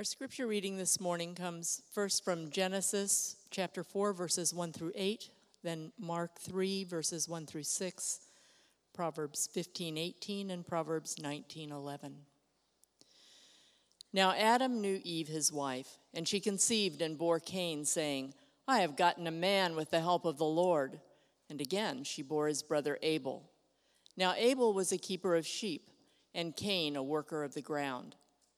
Our scripture reading this morning comes first from Genesis chapter 4, verses 1 through 8, then Mark 3, verses 1 through 6, Proverbs 15, 18, and Proverbs 19, 11. Now Adam knew Eve, his wife, and she conceived and bore Cain, saying, I have gotten a man with the help of the Lord. And again she bore his brother Abel. Now Abel was a keeper of sheep, and Cain a worker of the ground.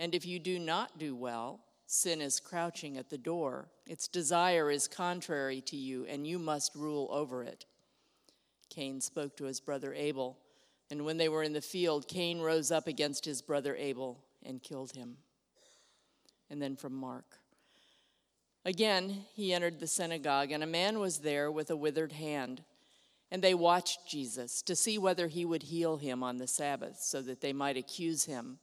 And if you do not do well, sin is crouching at the door. Its desire is contrary to you, and you must rule over it. Cain spoke to his brother Abel, and when they were in the field, Cain rose up against his brother Abel and killed him. And then from Mark. Again, he entered the synagogue, and a man was there with a withered hand. And they watched Jesus to see whether he would heal him on the Sabbath, so that they might accuse him.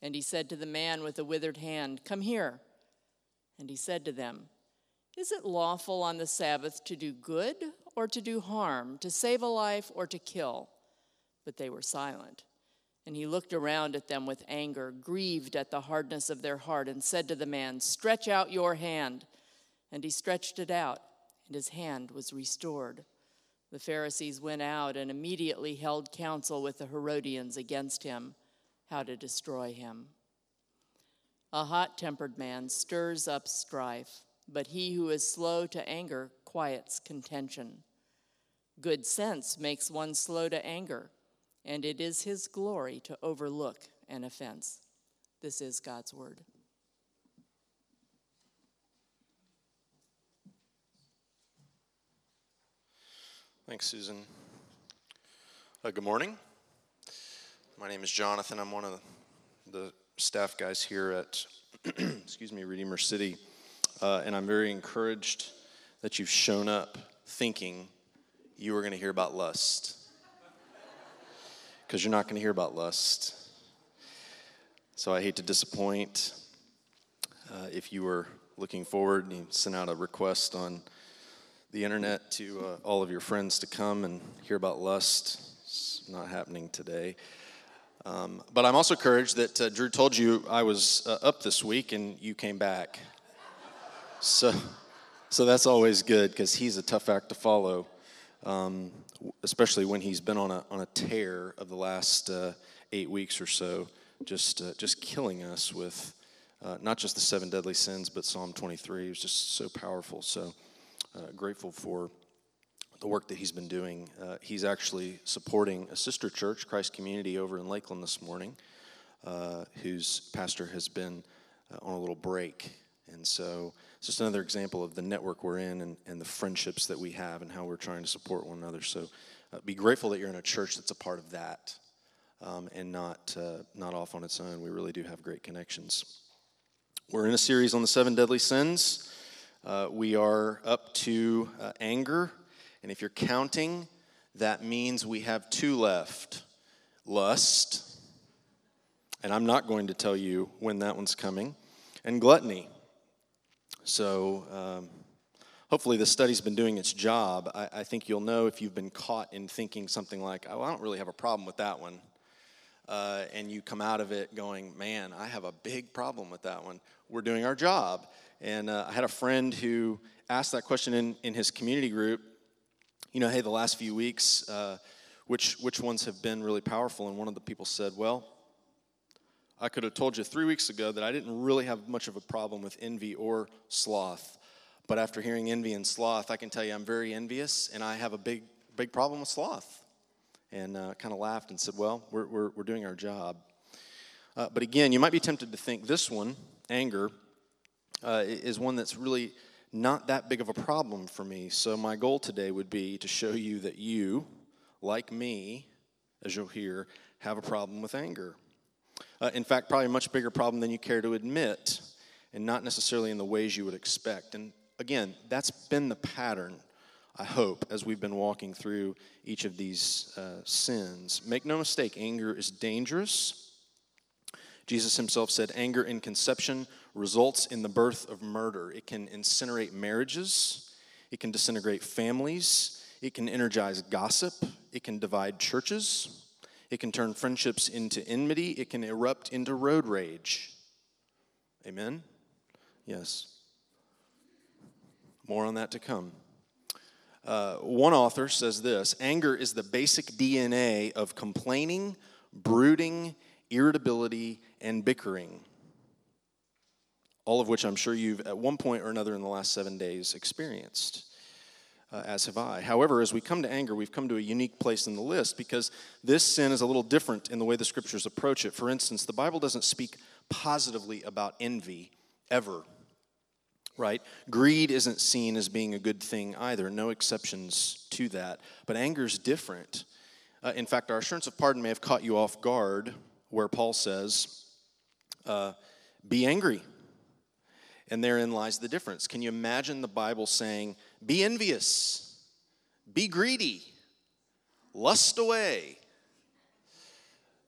And he said to the man with the withered hand, Come here. And he said to them, Is it lawful on the Sabbath to do good or to do harm, to save a life or to kill? But they were silent. And he looked around at them with anger, grieved at the hardness of their heart, and said to the man, Stretch out your hand. And he stretched it out, and his hand was restored. The Pharisees went out and immediately held counsel with the Herodians against him how to destroy him. A hot tempered man stirs up strife, but he who is slow to anger quiets contention. Good sense makes one slow to anger, and it is his glory to overlook an offense. This is God's word. Thanks, Susan. Uh, good morning. My name is Jonathan. I'm one of the staff guys here at, excuse me, Redeemer City. Uh, and I'm very encouraged that you've shown up thinking you were going to hear about lust. Because you're not going to hear about lust. So I hate to disappoint. Uh, if you were looking forward and you sent out a request on the internet to uh, all of your friends to come and hear about lust, it's not happening today. Um, but I'm also encouraged that uh, Drew told you I was uh, up this week and you came back. So, so that's always good because he's a tough act to follow, um, especially when he's been on a, on a tear of the last uh, eight weeks or so, just, uh, just killing us with uh, not just the seven deadly sins, but Psalm 23. It was just so powerful. So uh, grateful for the work that he's been doing. Uh, he's actually supporting a sister church, Christ Community, over in Lakeland this morning, uh, whose pastor has been uh, on a little break. And so it's just another example of the network we're in and, and the friendships that we have and how we're trying to support one another. So uh, be grateful that you're in a church that's a part of that um, and not, uh, not off on its own. We really do have great connections. We're in a series on the seven deadly sins. Uh, we are up to anger and if you're counting, that means we have two left lust, and I'm not going to tell you when that one's coming, and gluttony. So, um, hopefully, the study's been doing its job. I, I, think you'll know if you've been caught in thinking something like, oh, I don't really have a problem with that one. Uh, and you come out of it going, man, I have a big problem with that one. We're doing our job. And uh, I had a friend who asked that question in, in his community group you know, hey, the last few weeks, uh, which, which ones have been really powerful? And one of the people said, well, I could have told you three weeks ago that I didn't really have much of a problem with envy or sloth. But after hearing envy and sloth, I can tell you I'm very envious and I have a big, big problem with sloth. And uh, kind of laughed and said, well, we're, we're, we're doing our job. Uh, but again, you might be tempted to think this one, anger, uh, is one that's really not that big of a problem for me. So, my goal today would be to show you that you, like me, as you'll hear, have a problem with anger. Uh, in fact, probably a much bigger problem than you care to admit. and not necessarily in the ways you would expect. And again, that's been the pattern, I hope, as we've been walking through each of these uh, sins. Make no mistake, anger is dangerous. Jesus himself said, anger in conception results in the birth of murder. It can incinerate marriages, it can disintegrate families, it can energize gossip, it can divide churches, it can turn friendships into enmity, it can erupt into road rage. Amen? Yes. More on that to come. Uh, one author says this anger is the basic DNA of complaining, brooding, irritability, and bickering. All of which I'm sure you've, at one point or another in the last seven days, experienced. Uh, as have I. However, as we come to anger, we've come to a unique place in the list because this sin is a little different in the way the scriptures approach it. For instance, the Bible doesn't speak positively about envy ever, right? Greed isn't seen as being a good thing either, no exceptions to that. But anger is different. Uh, in fact, our assurance of pardon may have caught you off guard, where Paul says, uh, Be angry. And therein lies the difference. Can you imagine the Bible saying, Be envious, be greedy, lust away?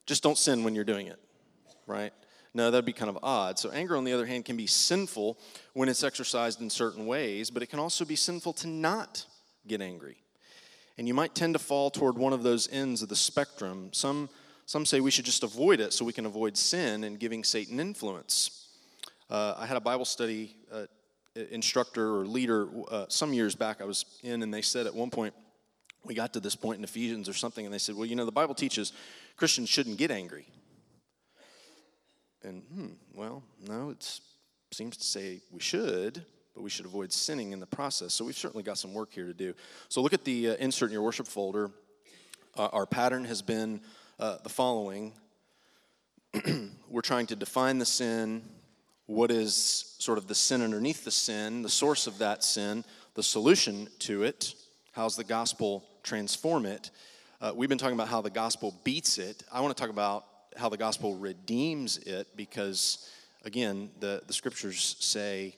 Just don't sin when you're doing it, right? No, that'd be kind of odd. So, anger, on the other hand, can be sinful when it's exercised in certain ways, but it can also be sinful to not get angry. And you might tend to fall toward one of those ends of the spectrum. Some, some say we should just avoid it so we can avoid sin and giving Satan influence. Uh, I had a Bible study uh, instructor or leader uh, some years back I was in, and they said at one point, we got to this point in Ephesians or something, and they said, Well, you know, the Bible teaches Christians shouldn't get angry. And, hmm, well, no, it seems to say we should, but we should avoid sinning in the process. So we've certainly got some work here to do. So look at the uh, insert in your worship folder. Uh, our pattern has been uh, the following we're trying to define the sin, what is sort of the sin underneath the sin, the source of that sin, the solution to it, how's the gospel transform it. Uh, we've been talking about how the gospel beats it. I want to talk about how the gospel redeems it because, again, the, the scriptures say,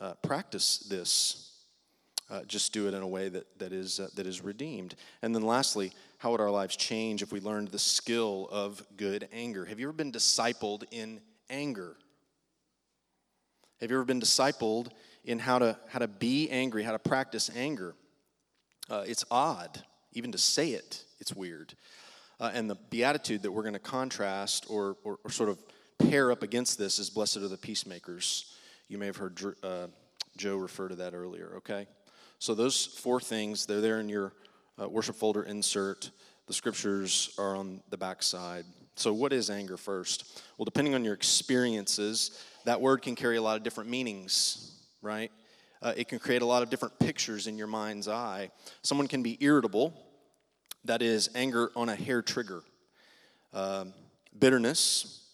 uh, practice this. Uh, just do it in a way that, that, is, uh, that is redeemed. And then lastly, how would our lives change if we learned the skill of good anger? Have you ever been discipled in anger? Have you ever been discipled in how to, how to be angry, how to practice anger? Uh, it's odd, even to say it, it's weird. Uh, and the beatitude that we're going to contrast or, or, or, sort of pair up against this is blessed are the peacemakers. You may have heard uh, Joe refer to that earlier, okay? So those four things, they're there in your uh, worship folder insert. The scriptures are on the back side. So, what is anger first? Well, depending on your experiences, that word can carry a lot of different meanings, right? Uh, it can create a lot of different pictures in your mind's eye. Someone can be irritable, that is anger on a hair trigger. Um, bitterness,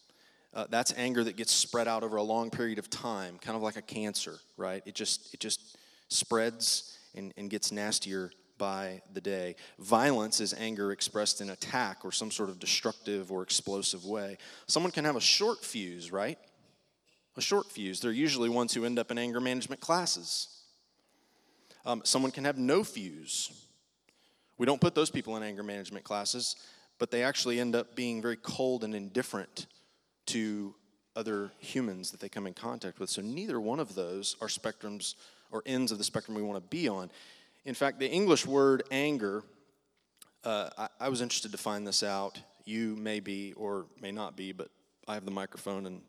uh, that's anger that gets spread out over a long period of time, kind of like a cancer, right? It just, it just spreads and, and gets nastier by the day. Violence is anger expressed in attack or some sort of destructive or explosive way. Someone can have a short fuse, right? A short fuse. They're usually ones who end up in anger management classes. Um, someone can have no fuse. We don't put those people in anger management classes, but they actually end up being very cold and indifferent to other humans that they come in contact with. So neither one of those are spectrums or ends of the spectrum we want to be on. In fact, the English word anger, uh, I, I was interested to find this out. You may be or may not be, but I have the microphone and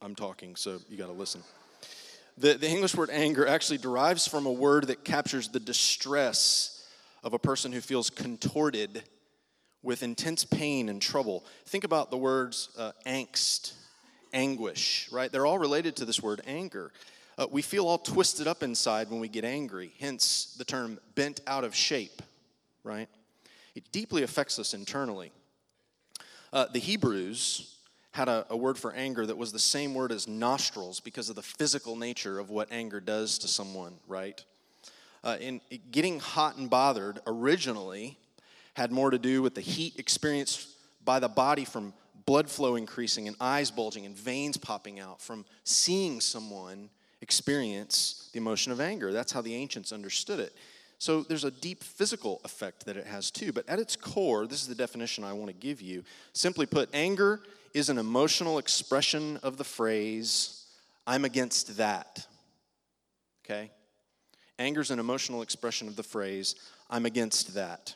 I'm talking, so you got to listen. The, the English word anger actually derives from a word that captures the distress of a person who feels contorted with intense pain and trouble. Think about the words uh, angst, anguish, right? They're all related to this word anger. Uh, we feel all twisted up inside when we get angry, hence the term bent out of shape, right? It deeply affects us internally. Uh, the Hebrews had a, a word for anger that was the same word as nostrils because of the physical nature of what anger does to someone, right? uh, in getting hot and bothered originally had more to do with the heat experienced by the body from blood flow increasing and eyes bulging and veins popping out from seeing someone experience the emotion of anger. That's how the ancients understood it. So there's a deep physical effect that it has too. But at its core, this is the definition I want to give you. Simply put, anger is an emotional expression of the phrase, I'm against that. Okay? Anger is an emotional expression of the phrase, I'm against that.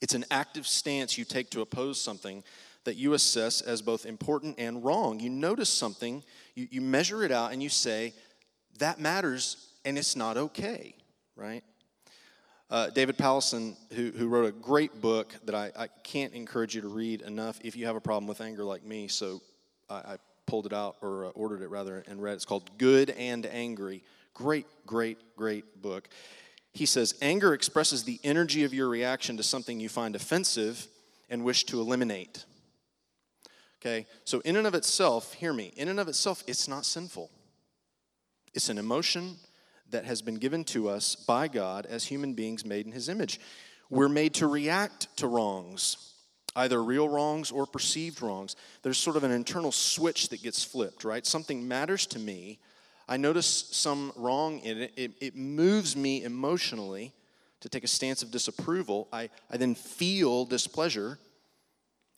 It's an active stance you take to oppose something that you assess as both important and wrong. You notice something, you, you measure it out, and you say, that matters and it's not okay, right? Uh, David Powlison, who, who wrote a great book that I, I can't encourage you to read enough if you have a problem with anger like me, so I, I pulled it out, or uh, ordered it rather, and read it. It's called Good and Angry. Great, great, great book. He says, Anger expresses the energy of your reaction to something you find offensive and wish to eliminate. Okay, so in and of itself, hear me, in and of itself, it's not sinful. It's an emotion that has been given to us by God as human beings made in His image. We're made to react to wrongs, either real wrongs or perceived wrongs. There's sort of an internal switch that gets flipped, right? Something matters to me. I notice some wrong in it. It, it moves me emotionally to take a stance of disapproval. I, I then feel displeasure.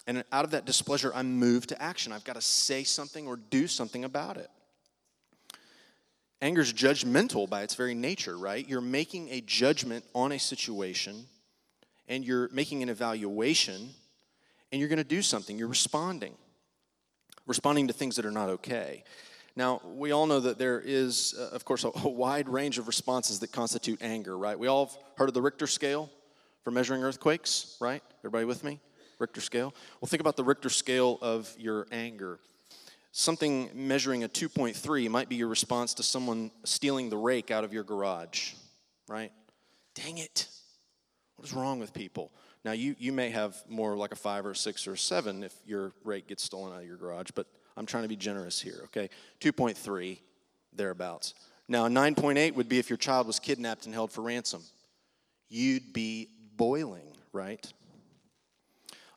And out of that displeasure, I'm moved to action. I've got to say something or do something about it. Anger is judgmental by its very nature, right? You're making a judgment on a situation and you're making an evaluation and you're going to do something. You're responding, responding to things that are not okay. Now, we all know that there is, uh, of course, a, a, wide range of responses that constitute anger, right? We all have heard of the Richter scale for measuring earthquakes, right? Everybody with me? Richter scale? Well, think about the Richter scale of your anger. Something measuring a 2.3 might be your response to someone stealing the rake out of your garage, right? Dang it. What is wrong with people? Now, you, you may have more like a five or a six or a seven if your rake gets stolen out of your garage, but I'm trying to be generous here, okay? 2.3, thereabouts. Now, a 9.8 would be if your child was kidnapped and held for ransom. You'd be boiling, right?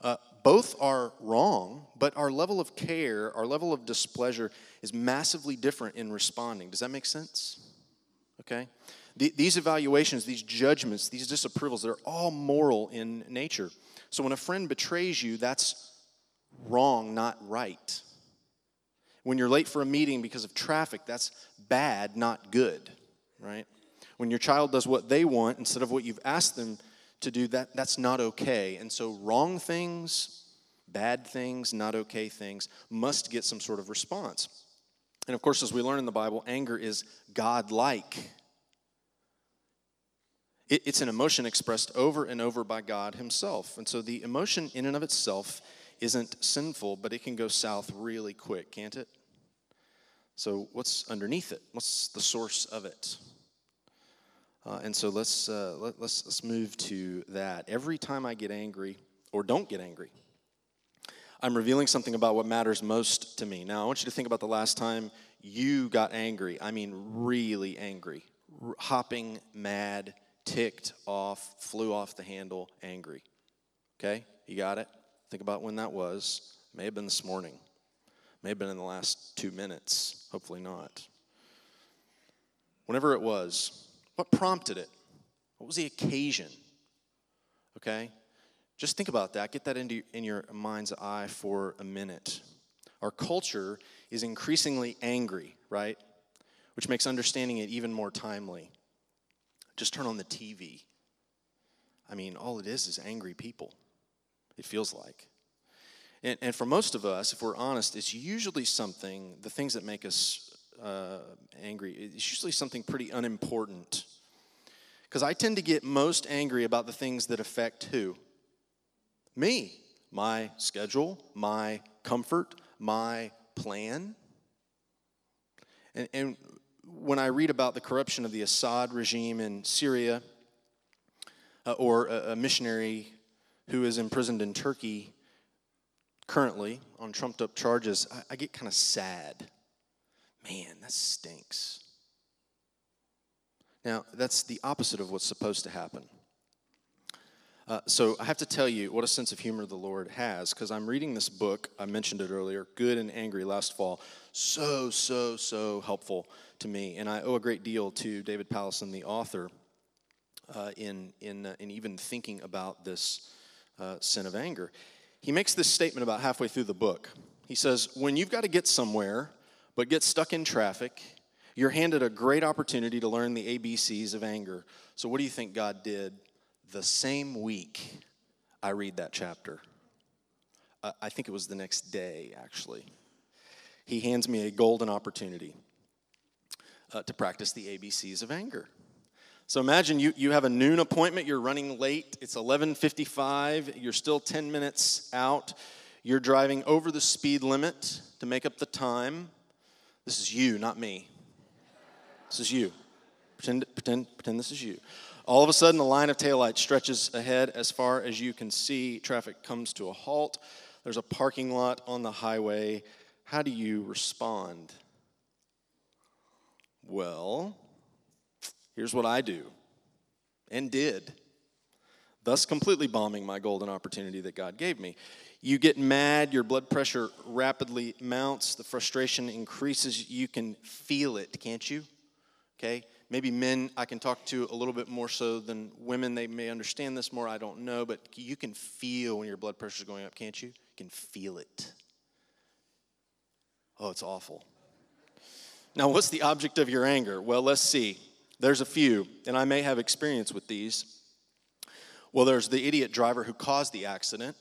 Uh, both are wrong, but our level of care, our level of displeasure is massively different in responding. Does that make sense? Okay? The, these evaluations, these judgments, these disapprovals, they're all moral in nature. So when a friend betrays you, that's wrong, not right. When you're late for a meeting because of traffic, that's bad, not good, right? When your child does what they want instead of what you've asked them to do that, that's not okay. And so, wrong things, bad things, not okay things must get some sort of response. And of course, as we learn in the Bible, anger is God like. It's an emotion expressed over and over by God Himself. And so the emotion in and of itself isn't sinful, but it can go south really quick, can't it? So, what's underneath it? What's the source of it? Uh, and so let's, uh, let, let's, let's move to that. Every time I get angry or don't get angry, I'm revealing something about what matters most to me. Now, I want you to think about the last time you got angry. I mean, really angry, R- hopping, mad, ticked off, flew off the handle, angry. Okay? You got it? Think about when that was. May have been this morning, may have been in the last two minutes. Hopefully not. Whenever it was, what prompted it? What was the occasion? Okay? Just think about that. Get that into in your mind's eye for a minute. Our culture is increasingly angry, right? Which makes understanding it even more timely. Just turn on the TV. I mean, all it is is angry people. It feels like. And, and for most of us, if we're honest, it's usually something, the things that make us uh, angry, it's usually something pretty unimportant. Because I tend to get most angry about the things that affect who? Me. My schedule, my comfort, my plan. And, and when I read about the corruption of the Assad regime in Syria, uh, or a, a missionary who is imprisoned in Turkey currently on trumped up charges, I, I get kind of sad. Man, that stinks. Now, that's the opposite of what's supposed to happen. Uh, so I have to tell you what a sense of humor the Lord has because I'm reading this book. I mentioned it earlier, Good and Angry, last fall. So, so, so helpful to me. And I owe a great deal to David Powlison, the author, uh, in, in, uh, in even thinking about this uh, sin of anger. He makes this statement about halfway through the book. He says, When you've got to get somewhere, but get stuck in traffic, you're handed a great opportunity to learn the ABCs of anger. So, what do you think God did the same week I read that chapter? Uh, I think it was the next day, actually. He hands me a golden opportunity uh, to practice the ABCs of anger. So imagine you, you have a noon appointment, you're running late, it's 11:55, you're still 10 minutes out. You're driving over the speed limit to make up the time. This is you, not me. This is you. Pretend, pretend, pretend this is you. All of a sudden, the line of taillights stretches ahead as far as you can see. Traffic comes to a halt. There's a parking lot on the highway. How do you respond? Well, here's what I do and did, thus completely bombing my golden opportunity that God gave me. You get mad, your blood pressure rapidly mounts, the frustration increases. You can feel it, can't you? Okay? Maybe men I can talk to a little bit more so than women. They may understand this more, I don't know, but you can feel when your blood pressure is going up, can't you? You can feel it. Oh, it's awful. Now, what's the object of your anger? Well, let's see. There's a few, and I may have experience with these. Well, there's the idiot driver who caused the accident.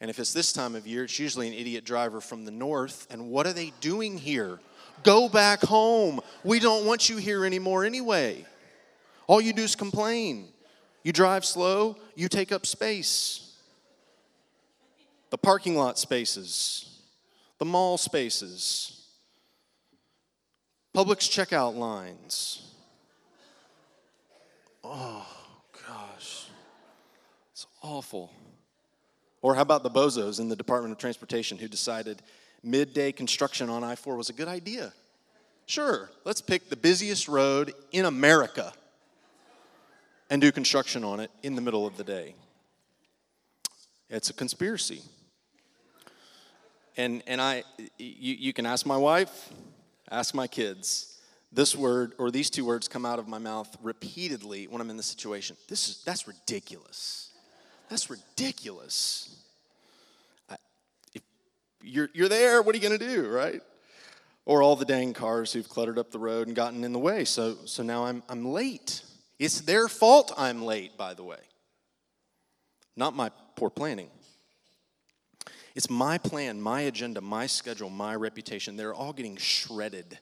And if it's this time of year, it's usually an idiot driver from the north. And what are they doing here? Go back home. We don't want you here anymore anyway. All you do is complain. You drive slow, you take up space. The parking lot spaces, the mall spaces, Publix checkout lines. Oh, gosh. It's awful. Or how about the bozos in the Department of Transportation who decided midday construction on I 4 was a good idea? Sure, let's pick the busiest road in America and do construction on it in the middle of the day. It's a conspiracy. And, and I, you, you can ask my wife, ask my kids. This word or these two words come out of my mouth repeatedly when I'm in this situation. This is, that's ridiculous. That's ridiculous. I, if you're, you're there, what are you going to do, right? Or all the dang cars who've cluttered up the road and gotten in the way. So, so now I'm, I'm late. It's their fault I'm late, by the way, not my poor planning. It's my plan, my agenda, my schedule, my reputation. They're all getting shredded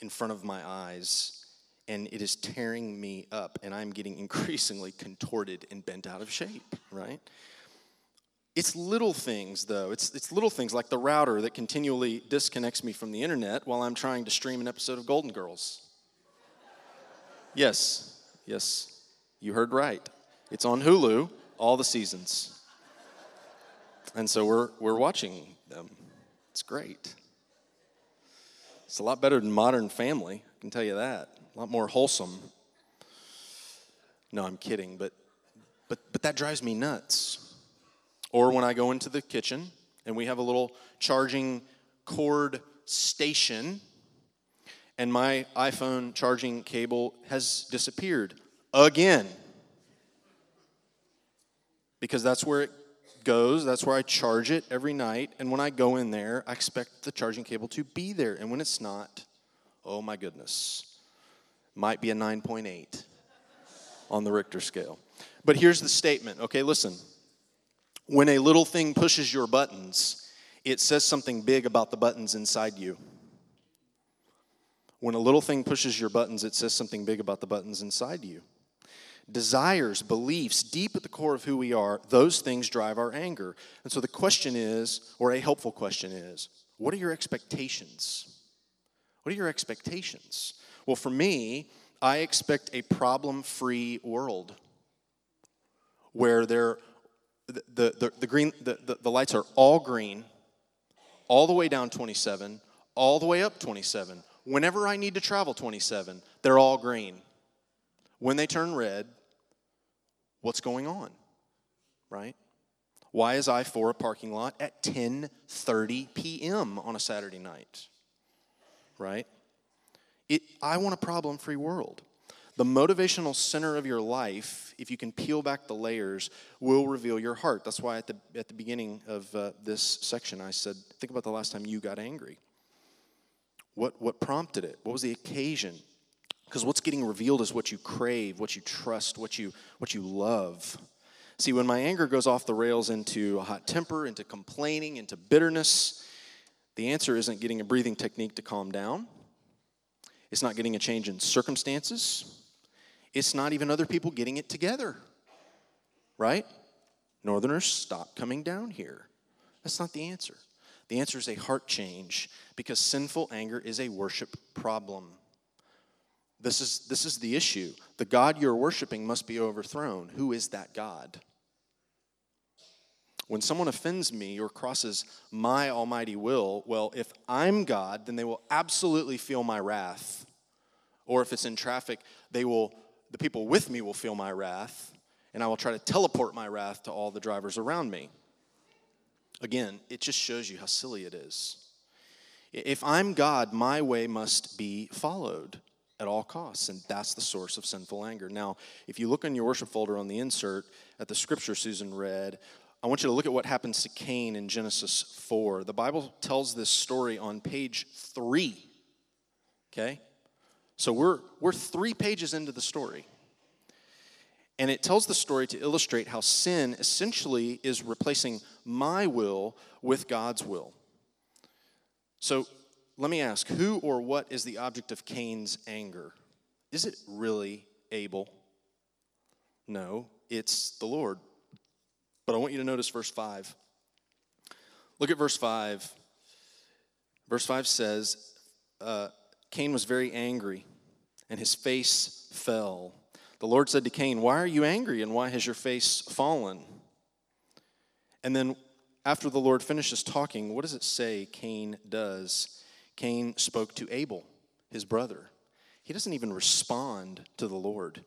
in front of my eyes, and it is tearing me up, and I'm getting increasingly contorted and bent out of shape, right? It's little things, though. It's, it's little things like the router that continually disconnects me from the internet while I'm trying to stream an episode of Golden Girls. Yes, yes, you heard right. It's on Hulu, all the seasons. And so we're, we're watching them. It's great. It's a lot better than Modern Family, I can tell you that. A lot more wholesome. No, I'm kidding, but, but, but that drives me nuts. Or when I go into the kitchen and we have a little charging cord station and my iPhone charging cable has disappeared again. Because that's where it goes. That's where I charge it every night. And when I go in there, I expect the charging cable to be there. And when it's not, oh my goodness, might be a 9.8 on the Richter scale. But here's the statement. Okay, listen. When a little thing pushes your buttons, it says something big about the buttons inside you. When a little thing pushes your buttons, it says something big about the buttons inside you desires, beliefs, deep at the core of who we are, those things drive our anger. And so the question is, or a helpful question is, what are your expectations? What are your expectations? Well, for me, I expect a problem free world where there, the, the, the, green, the, the, the lights are all green, all the way down 27, all the way up 27. Whenever I need to travel 27, they're all green. When they turn red, what's going on? right? Why is I 4 a parking lot at 10:30 p.m. on a Saturday night? Right? It, I want a problem-free world. The motivational center of your life, if you can peel back the layers, will reveal your heart. That's why at the, at the beginning of uh, this section I said, think about the last time you got angry. What, what prompted it? What was the occasion? Because what's getting revealed is what you crave, what you trust, what you, what you love. See, when my anger goes off the rails into a hot temper, into complaining, into bitterness, the answer isn't getting a breathing technique to calm down. It's not getting a change in circumstances. It's not even other people getting it together. Right? Northerners, stop coming down here. That's not the answer. The answer is a heart change because sinful anger is a worship problem. This is, this is the issue. The God you're worshiping must be overthrown. Who is that God? When someone offends me or crosses my almighty will, well, if I'm God, then they will absolutely feel my wrath. Or if it's in traffic, they will the people with me will feel my wrath, and I will try to teleport my wrath to all the drivers around me. Again, it just shows you how silly it is. If I'm God, my way must be followed at all costs, and that's the source of sinful anger. Now, if you look in your worship folder on the insert at the scripture Susan read, I want you to look at what happens to Cain in Genesis 4. The Bible tells this story on page 3. Okay? So we're, we're three pages into the story. And it tells the story to illustrate how sin essentially is replacing my will with God's will. So let me ask who or what is the object of Cain's anger? Is it really Abel? No, it's the Lord. But I want you to notice verse 5. Look at verse 5. Verse 5 says, uh, Cain was very angry, and his face fell. The Lord said to Cain, Why are you angry, and why has your face fallen? And then, after the Lord finishes talking, what does it say Cain does? Cain spoke to Abel, his brother. He doesn't even respond to the Lord.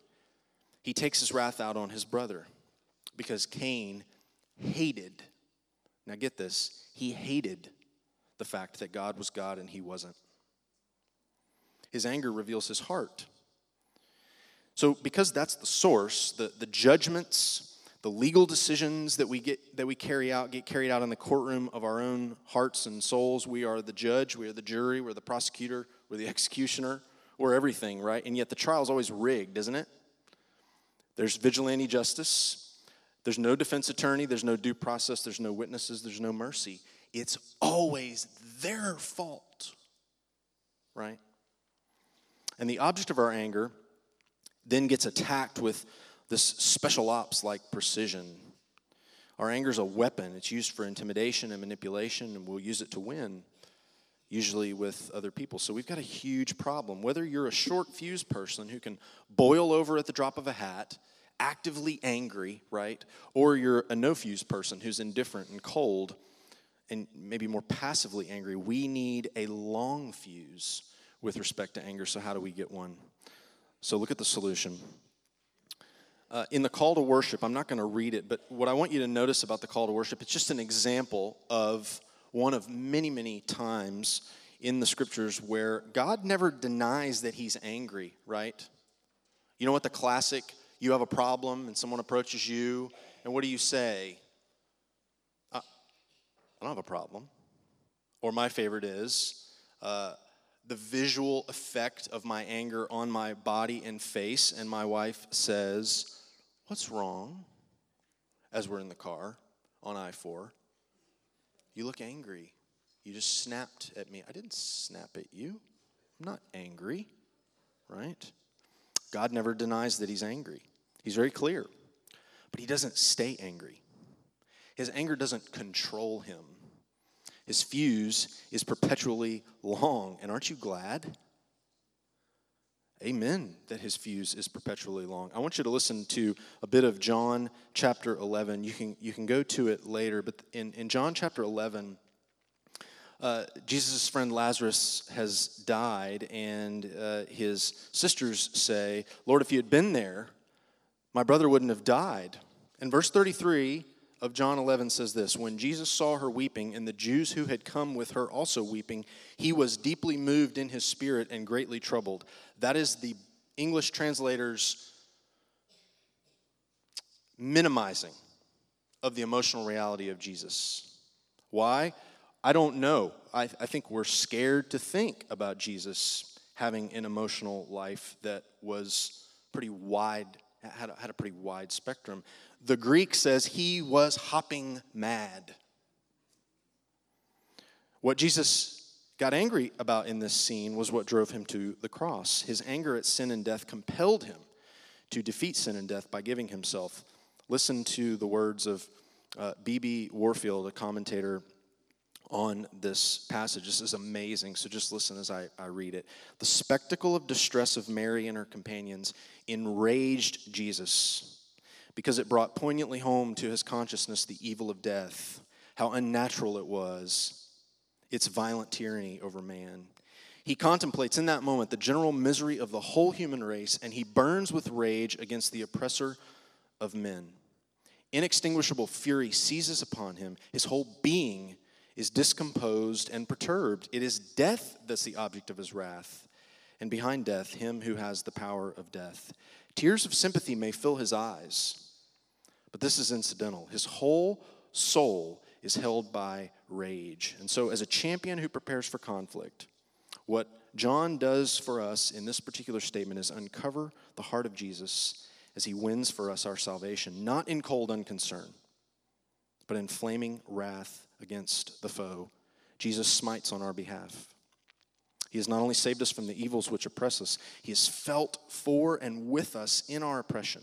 He takes his wrath out on his brother because Cain hated, now get this, he hated the fact that God was God and he wasn't. His anger reveals his heart. So, because that's the source, the, the judgments, the legal decisions that we get that we carry out get carried out in the courtroom of our own hearts and souls. We are the judge, we are the jury, we're the prosecutor, we're the executioner, we're everything, right? And yet the trial is always rigged, isn't it? There's vigilante justice. There's no defense attorney, there's no due process, there's no witnesses, there's no mercy. It's always their fault, right? And the object of our anger then gets attacked with this special ops like precision. Our anger is a weapon, it's used for intimidation and manipulation, and we'll use it to win, usually with other people. So we've got a huge problem. Whether you're a short fuse person who can boil over at the drop of a hat, actively angry, right? Or you're a no fuse person who's indifferent and cold and maybe more passively angry, we need a long fuse with respect to anger. So, how do we get one? So, look at the solution. Uh, in the call to worship, I'm not going to read it, but what I want you to notice about the call to worship, it's just an example of one of many, many times in the scriptures where God never denies that he's angry, right? You know what the classic, you have a problem and someone approaches you, and what do you say? I don't have a problem. Or my favorite is, uh, the visual effect of my anger on my body and face, and my wife says, What's wrong? As we're in the car on I 4. You look angry. You just snapped at me. I didn't snap at you. I'm not angry, right? God never denies that he's angry. He's very clear. But he doesn't stay angry. His anger doesn't control him. His fuse is perpetually long. And aren't you glad? Amen, that his fuse is perpetually long. I want you to listen to a bit of John chapter 11. You can, you can go to it later, but in, in John chapter 11, uh, Jesus' friend Lazarus has died, and uh, his sisters say, Lord, if you had been there, my brother wouldn't have died. And verse 33 of John 11 says this When Jesus saw her weeping, and the Jews who had come with her also weeping, he was deeply moved in his spirit and greatly troubled. That is the English translators minimizing of the emotional reality of Jesus. Why? I don't know. I, I think we're scared to think about Jesus having an emotional life that was pretty wide, had a, had a pretty wide spectrum. The Greek says he was hopping mad. What Jesus got angry about in this scene was what drove him to the cross. His anger at sin and death compelled him to defeat sin and death by giving himself. Listen to the words of B.B. Uh, Warfield, a commentator on this passage. This is amazing. So just listen as I, I read it. The spectacle of distress of Mary and her companions enraged Jesus because it brought poignantly home to his consciousness the evil of death, how unnatural it was, its violent tyranny over man. He contemplates in that moment the general misery of the whole human race, and he burns with rage against the oppressor of men. Inextinguishable fury seizes upon him. His whole being is discomposed and perturbed. It is death that's the object of his wrath, and behind death, him who has the power of death. Tears of sympathy may fill his eyes, but this is incidental. His whole soul is held by rage. And so, as a champion who prepares for conflict, what John does for us in this particular statement is uncover the heart of Jesus as he wins for us our salvation, not in cold unconcern, but in flaming wrath against the foe. Jesus smites on our behalf. He has not only saved us from the evils which oppress us, He has felt for and with us in our oppression.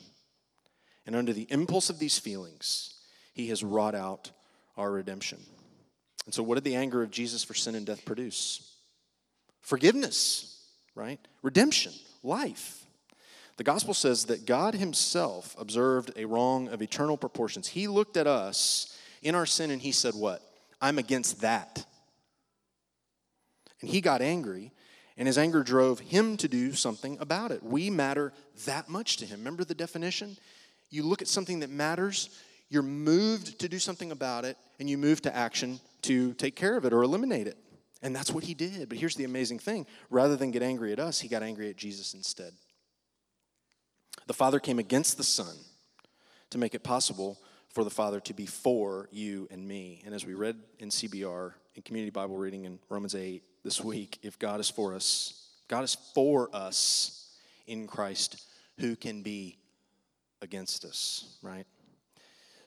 And under the impulse of these feelings, He has wrought out our redemption. And so, what did the anger of Jesus for sin and death produce? Forgiveness, right? Redemption, life. The gospel says that God Himself observed a wrong of eternal proportions. He looked at us in our sin and he said, What? I'm against that. And he got angry, and his anger drove him to do something about it. We matter that much to him. Remember the definition? You look at something that matters, you're moved to do something about it, and you move to action to take care of it or eliminate it. And that's what he did. But here's the amazing thing rather than get angry at us, he got angry at Jesus instead. The Father came against the Son to make it possible for the Father to be for you and me. And as we read in CBR, in Community Bible Reading in Romans 8 this week, if God is for us, God is for us in Christ, who can be against us, right?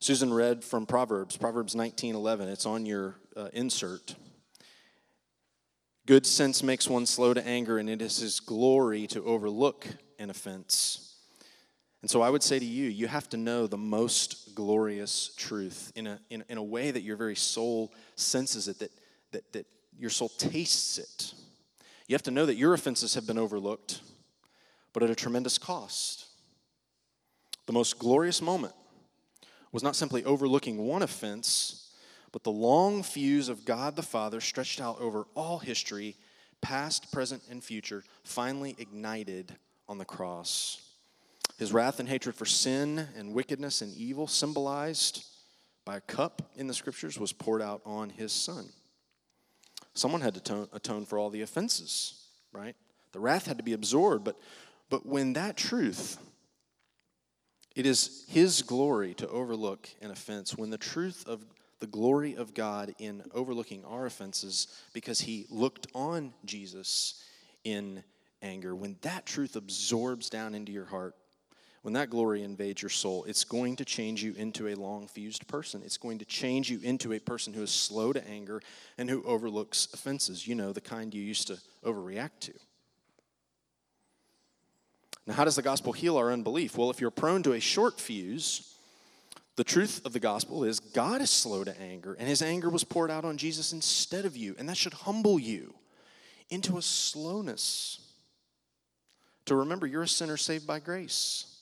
Susan read from Proverbs, Proverbs 19:11. It's on your uh, insert. Good sense makes one slow to anger, and it is his glory to overlook an offense. And so I would say to you, you have to know the most glorious truth in a, in, in a way that your very soul senses it, that, that, that your soul tastes it. You have to know that your offenses have been overlooked, but at a tremendous cost. The most glorious moment was not simply overlooking one offense, but the long fuse of God the Father stretched out over all history, past, present, and future, finally ignited on the cross. His wrath and hatred for sin and wickedness and evil, symbolized by a cup in the scriptures, was poured out on his son. Someone had to atone for all the offenses, right? The wrath had to be absorbed, but, but when that truth, it is his glory to overlook an offense, when the truth of the glory of God in overlooking our offenses because he looked on Jesus in anger, when that truth absorbs down into your heart, when that glory invades your soul, it's going to change you into a long fused person. It's going to change you into a person who is slow to anger and who overlooks offenses. You know, the kind you used to overreact to. Now, how does the gospel heal our unbelief? Well, if you're prone to a short fuse, the truth of the gospel is God is slow to anger, and his anger was poured out on Jesus instead of you. And that should humble you into a slowness to remember you're a sinner saved by grace.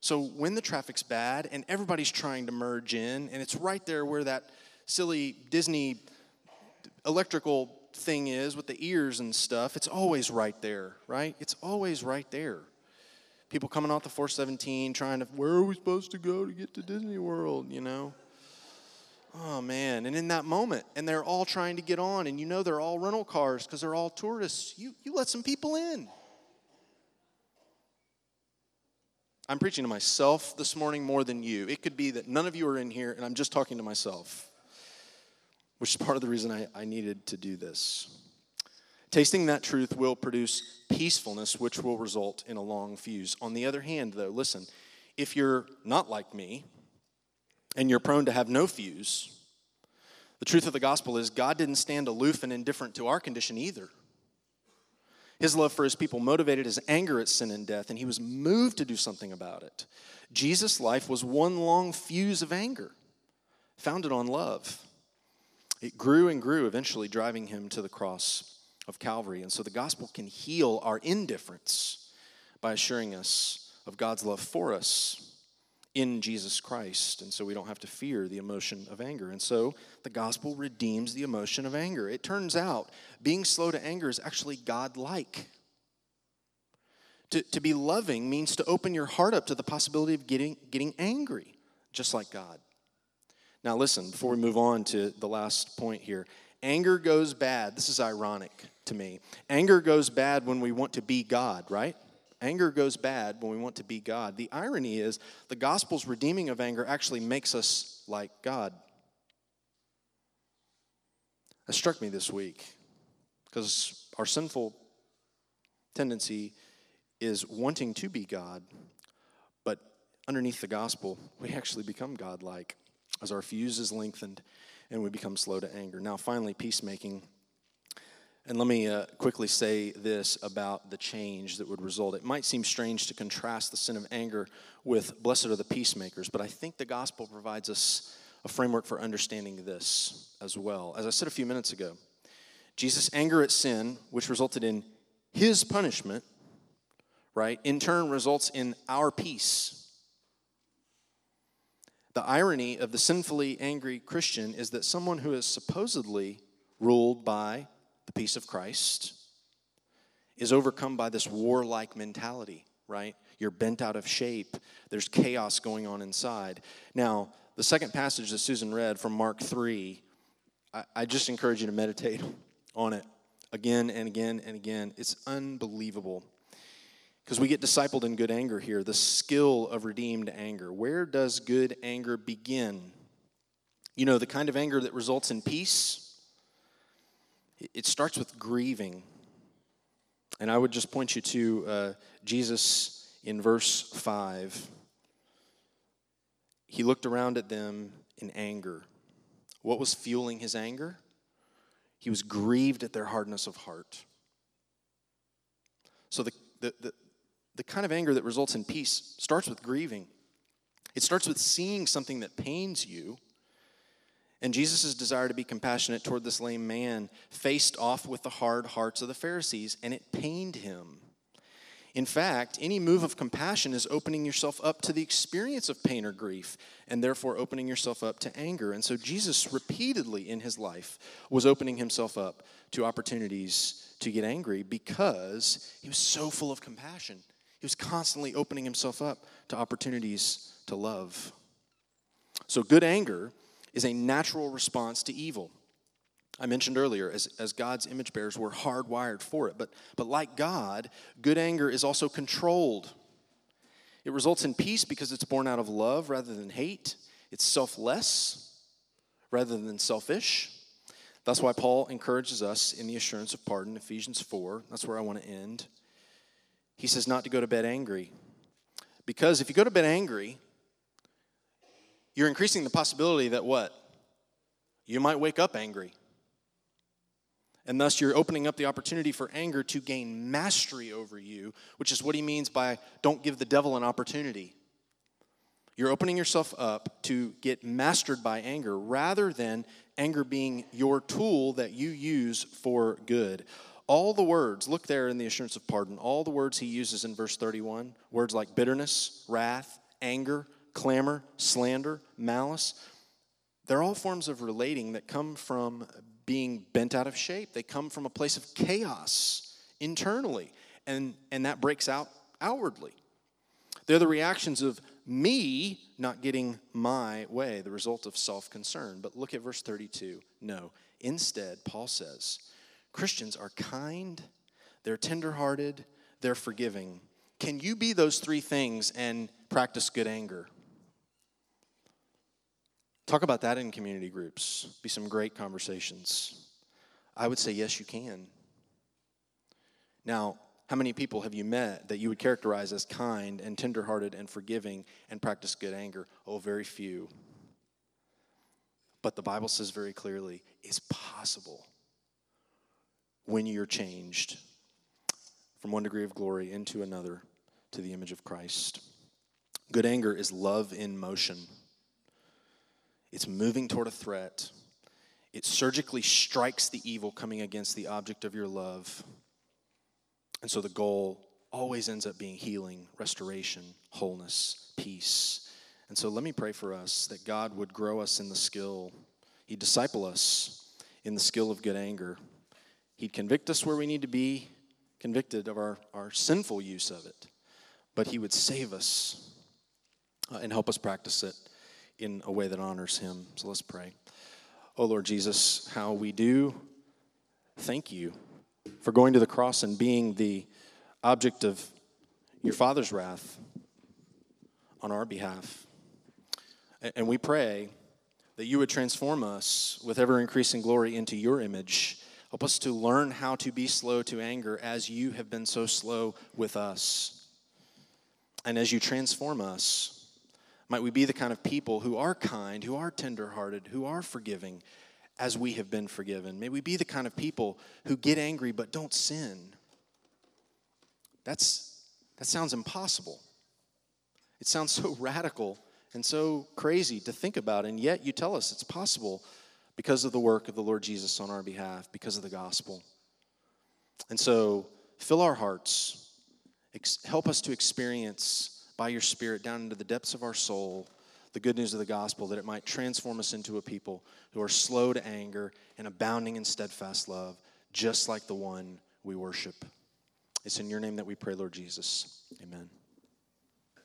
So when the traffic's bad and everybody's trying to merge in, and it's right there where that silly Disney electrical thing is with the ears and stuff, it's always right there, right? It's always right there. People coming off the 417 trying to, where are we supposed to go to get to Disney World, you know? Oh man, and in that moment, and they're all trying to get on, and you know they're all rental cars because they're all tourists. You, you let some people in. I'm preaching to myself this morning more than you. It could be that none of you are in here and I'm just talking to myself, which is part of the reason I, I needed to do this. Tasting that truth will produce peacefulness, which will result in a long fuse. On the other hand, though, listen, if you're not like me and you're prone to have no fuse, the truth of the gospel is God didn't stand aloof and indifferent to our condition either. His love for his people motivated his anger at sin and death, and he was moved to do something about it. Jesus' life was one long fuse of anger, founded on love. It grew and grew, eventually driving him to the cross of Calvary. And so the gospel can heal our indifference by assuring us of God's love for us in Jesus Christ. And so we don't have to fear the emotion of anger. And so the gospel redeems the emotion of anger. It turns out being slow to anger is actually God like. To, to be loving means to open your heart up to the possibility of getting, getting angry, just like God. Now, listen, before we move on to the last point here anger goes bad. This is ironic to me. Anger goes bad when we want to be God, right? Anger goes bad when we want to be God. The irony is, the gospel's redeeming of anger actually makes us like God. That struck me this week because our sinful tendency is wanting to be God, but underneath the gospel, we actually become God like as our fuse is lengthened and we become slow to anger. Now, finally, peacemaking. And let me uh, quickly say this about the change that would result. It might seem strange to contrast the sin of anger with blessed are the peacemakers, but I think the gospel provides us a framework for understanding this as well. As I said a few minutes ago, Jesus' anger at sin, which resulted in his punishment, right, in turn results in our peace. The irony of the sinfully angry Christian is that someone who is supposedly ruled by the peace of Christ, is overcome by this warlike mentality, right? You're bent out of shape. There's chaos going on inside. Now, the second passage that Susan read from Mark 3, I, I just encourage you to meditate on it again and again and again. It's unbelievable. Because we get discipled in good anger here, the skill of redeemed anger. Where does good anger begin? You know, the kind of anger that results in peace it starts with grieving. And I would just point you to uh, Jesus in verse 5. He looked around at them in anger. What was fueling his anger? He was grieved at their hardness of heart. So, the, the, the, the kind of anger that results in peace starts with grieving. It starts with seeing something that pains you and Jesus' desire to be compassionate toward this lame man faced off with the hard hearts of the Pharisees, and it pained him. In fact, any move of compassion is opening yourself up to the experience of pain or grief, and therefore opening yourself up to anger. And so Jesus repeatedly in his life was opening himself up to opportunities to get angry because he was so full of compassion. He was constantly opening himself up to opportunities to love. So, good anger is a natural response to evil. I mentioned earlier, as, as God's image bearers, we're hardwired for it. But, but like God, good anger is also controlled. It results in peace because it's born out of love rather than hate. It's selfless rather than selfish. That's why Paul encourages us in the assurance of pardon, Ephesians 4. That's where I want to end. He says not to go to bed angry. Because if you go to bed angry, you're increasing the possibility that what? You might wake up angry. And thus, you're opening up the opportunity for anger to gain mastery over you, which is what he means by don't give the devil an opportunity. You're opening yourself up to get mastered by anger rather than anger being your tool that you use for good. All the words, look there in the assurance of pardon, all the words he uses in verse 31, words like bitterness, wrath, anger, clamor, slander, malice, they're all forms of relating that come from being bent out of shape. They come from a place of chaos internally, and, and that breaks out outwardly. They're the reactions of me not getting my way, the result of self concern. But look at verse 32. No. Instead, Paul says, Christians are kind, they're tenderhearted, they're forgiving. Can you be those three things and practice good anger? Talk about that in community groups. Be some great conversations. I would say, yes, you can. Now, how many people have you met that you would characterize as kind and tenderhearted and forgiving and practice good anger? Oh, very few. But the Bible says very clearly it's possible when you're changed from one degree of glory into another to the image of Christ. Good anger is love in motion. It's moving toward a threat. It surgically strikes the evil coming against the object of your love. And so the goal always ends up being healing, restoration, wholeness, peace. And so let me pray for us that God would grow us in the skill, He'd disciple us in the skill of good anger. He'd convict us where we need to be convicted of our, our sinful use of it, but He would save us uh, and help us practice it in a way that honors Him. So let's pray. Oh Lord Jesus, how we do thank you for going to the cross and being the object of your Father's wrath on our behalf. And we pray that you would transform us with ever increasing glory into your image. Help us to learn how to be slow to anger as you have been so slow with us. And as you transform us, might we be the kind of people who are kind, who are tenderhearted, who are forgiving, as we have been forgiven. May we be the kind of people who get angry but don't sin. That's, that sounds impossible. It sounds so radical and so crazy to think about, and yet you tell us it's possible because of the work of the Lord Jesus on our behalf, because of the gospel. And so fill our hearts, help us to experience by your Spirit down into the depths of our soul the good news of the gospel, that it might transform us into a people who are slow to anger and abounding in steadfast love, just like the one we worship. It's in your name that we pray, Lord Jesus. Amen.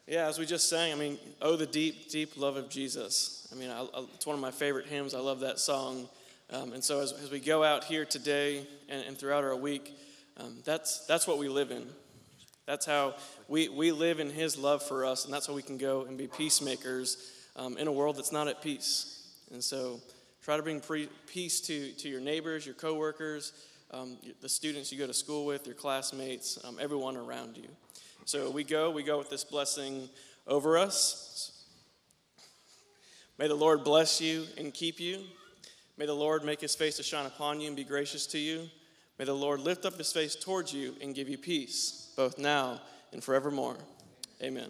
Yeah, as we just sang, I mean, oh, the deep, deep love of Jesus. I mean, I, I, it's one of my favorite hymns. I love that song. Um, and so as, as, we go out here today and, and throughout our week, um, that's, that's what we live in. That's how we, we live in His love for us, and that's how we can go and be peacemakers um, in a world that's not at peace. And so try to bring pre- peace to, to your neighbors, your coworkers, um, the students you go to school with, your classmates, um, everyone around you. So we go, we go with this blessing over us. May the Lord bless you and keep you. May the Lord make his face to shine upon you and be gracious to you. May the Lord lift up his face towards you and give you peace, both now and forevermore. Amen.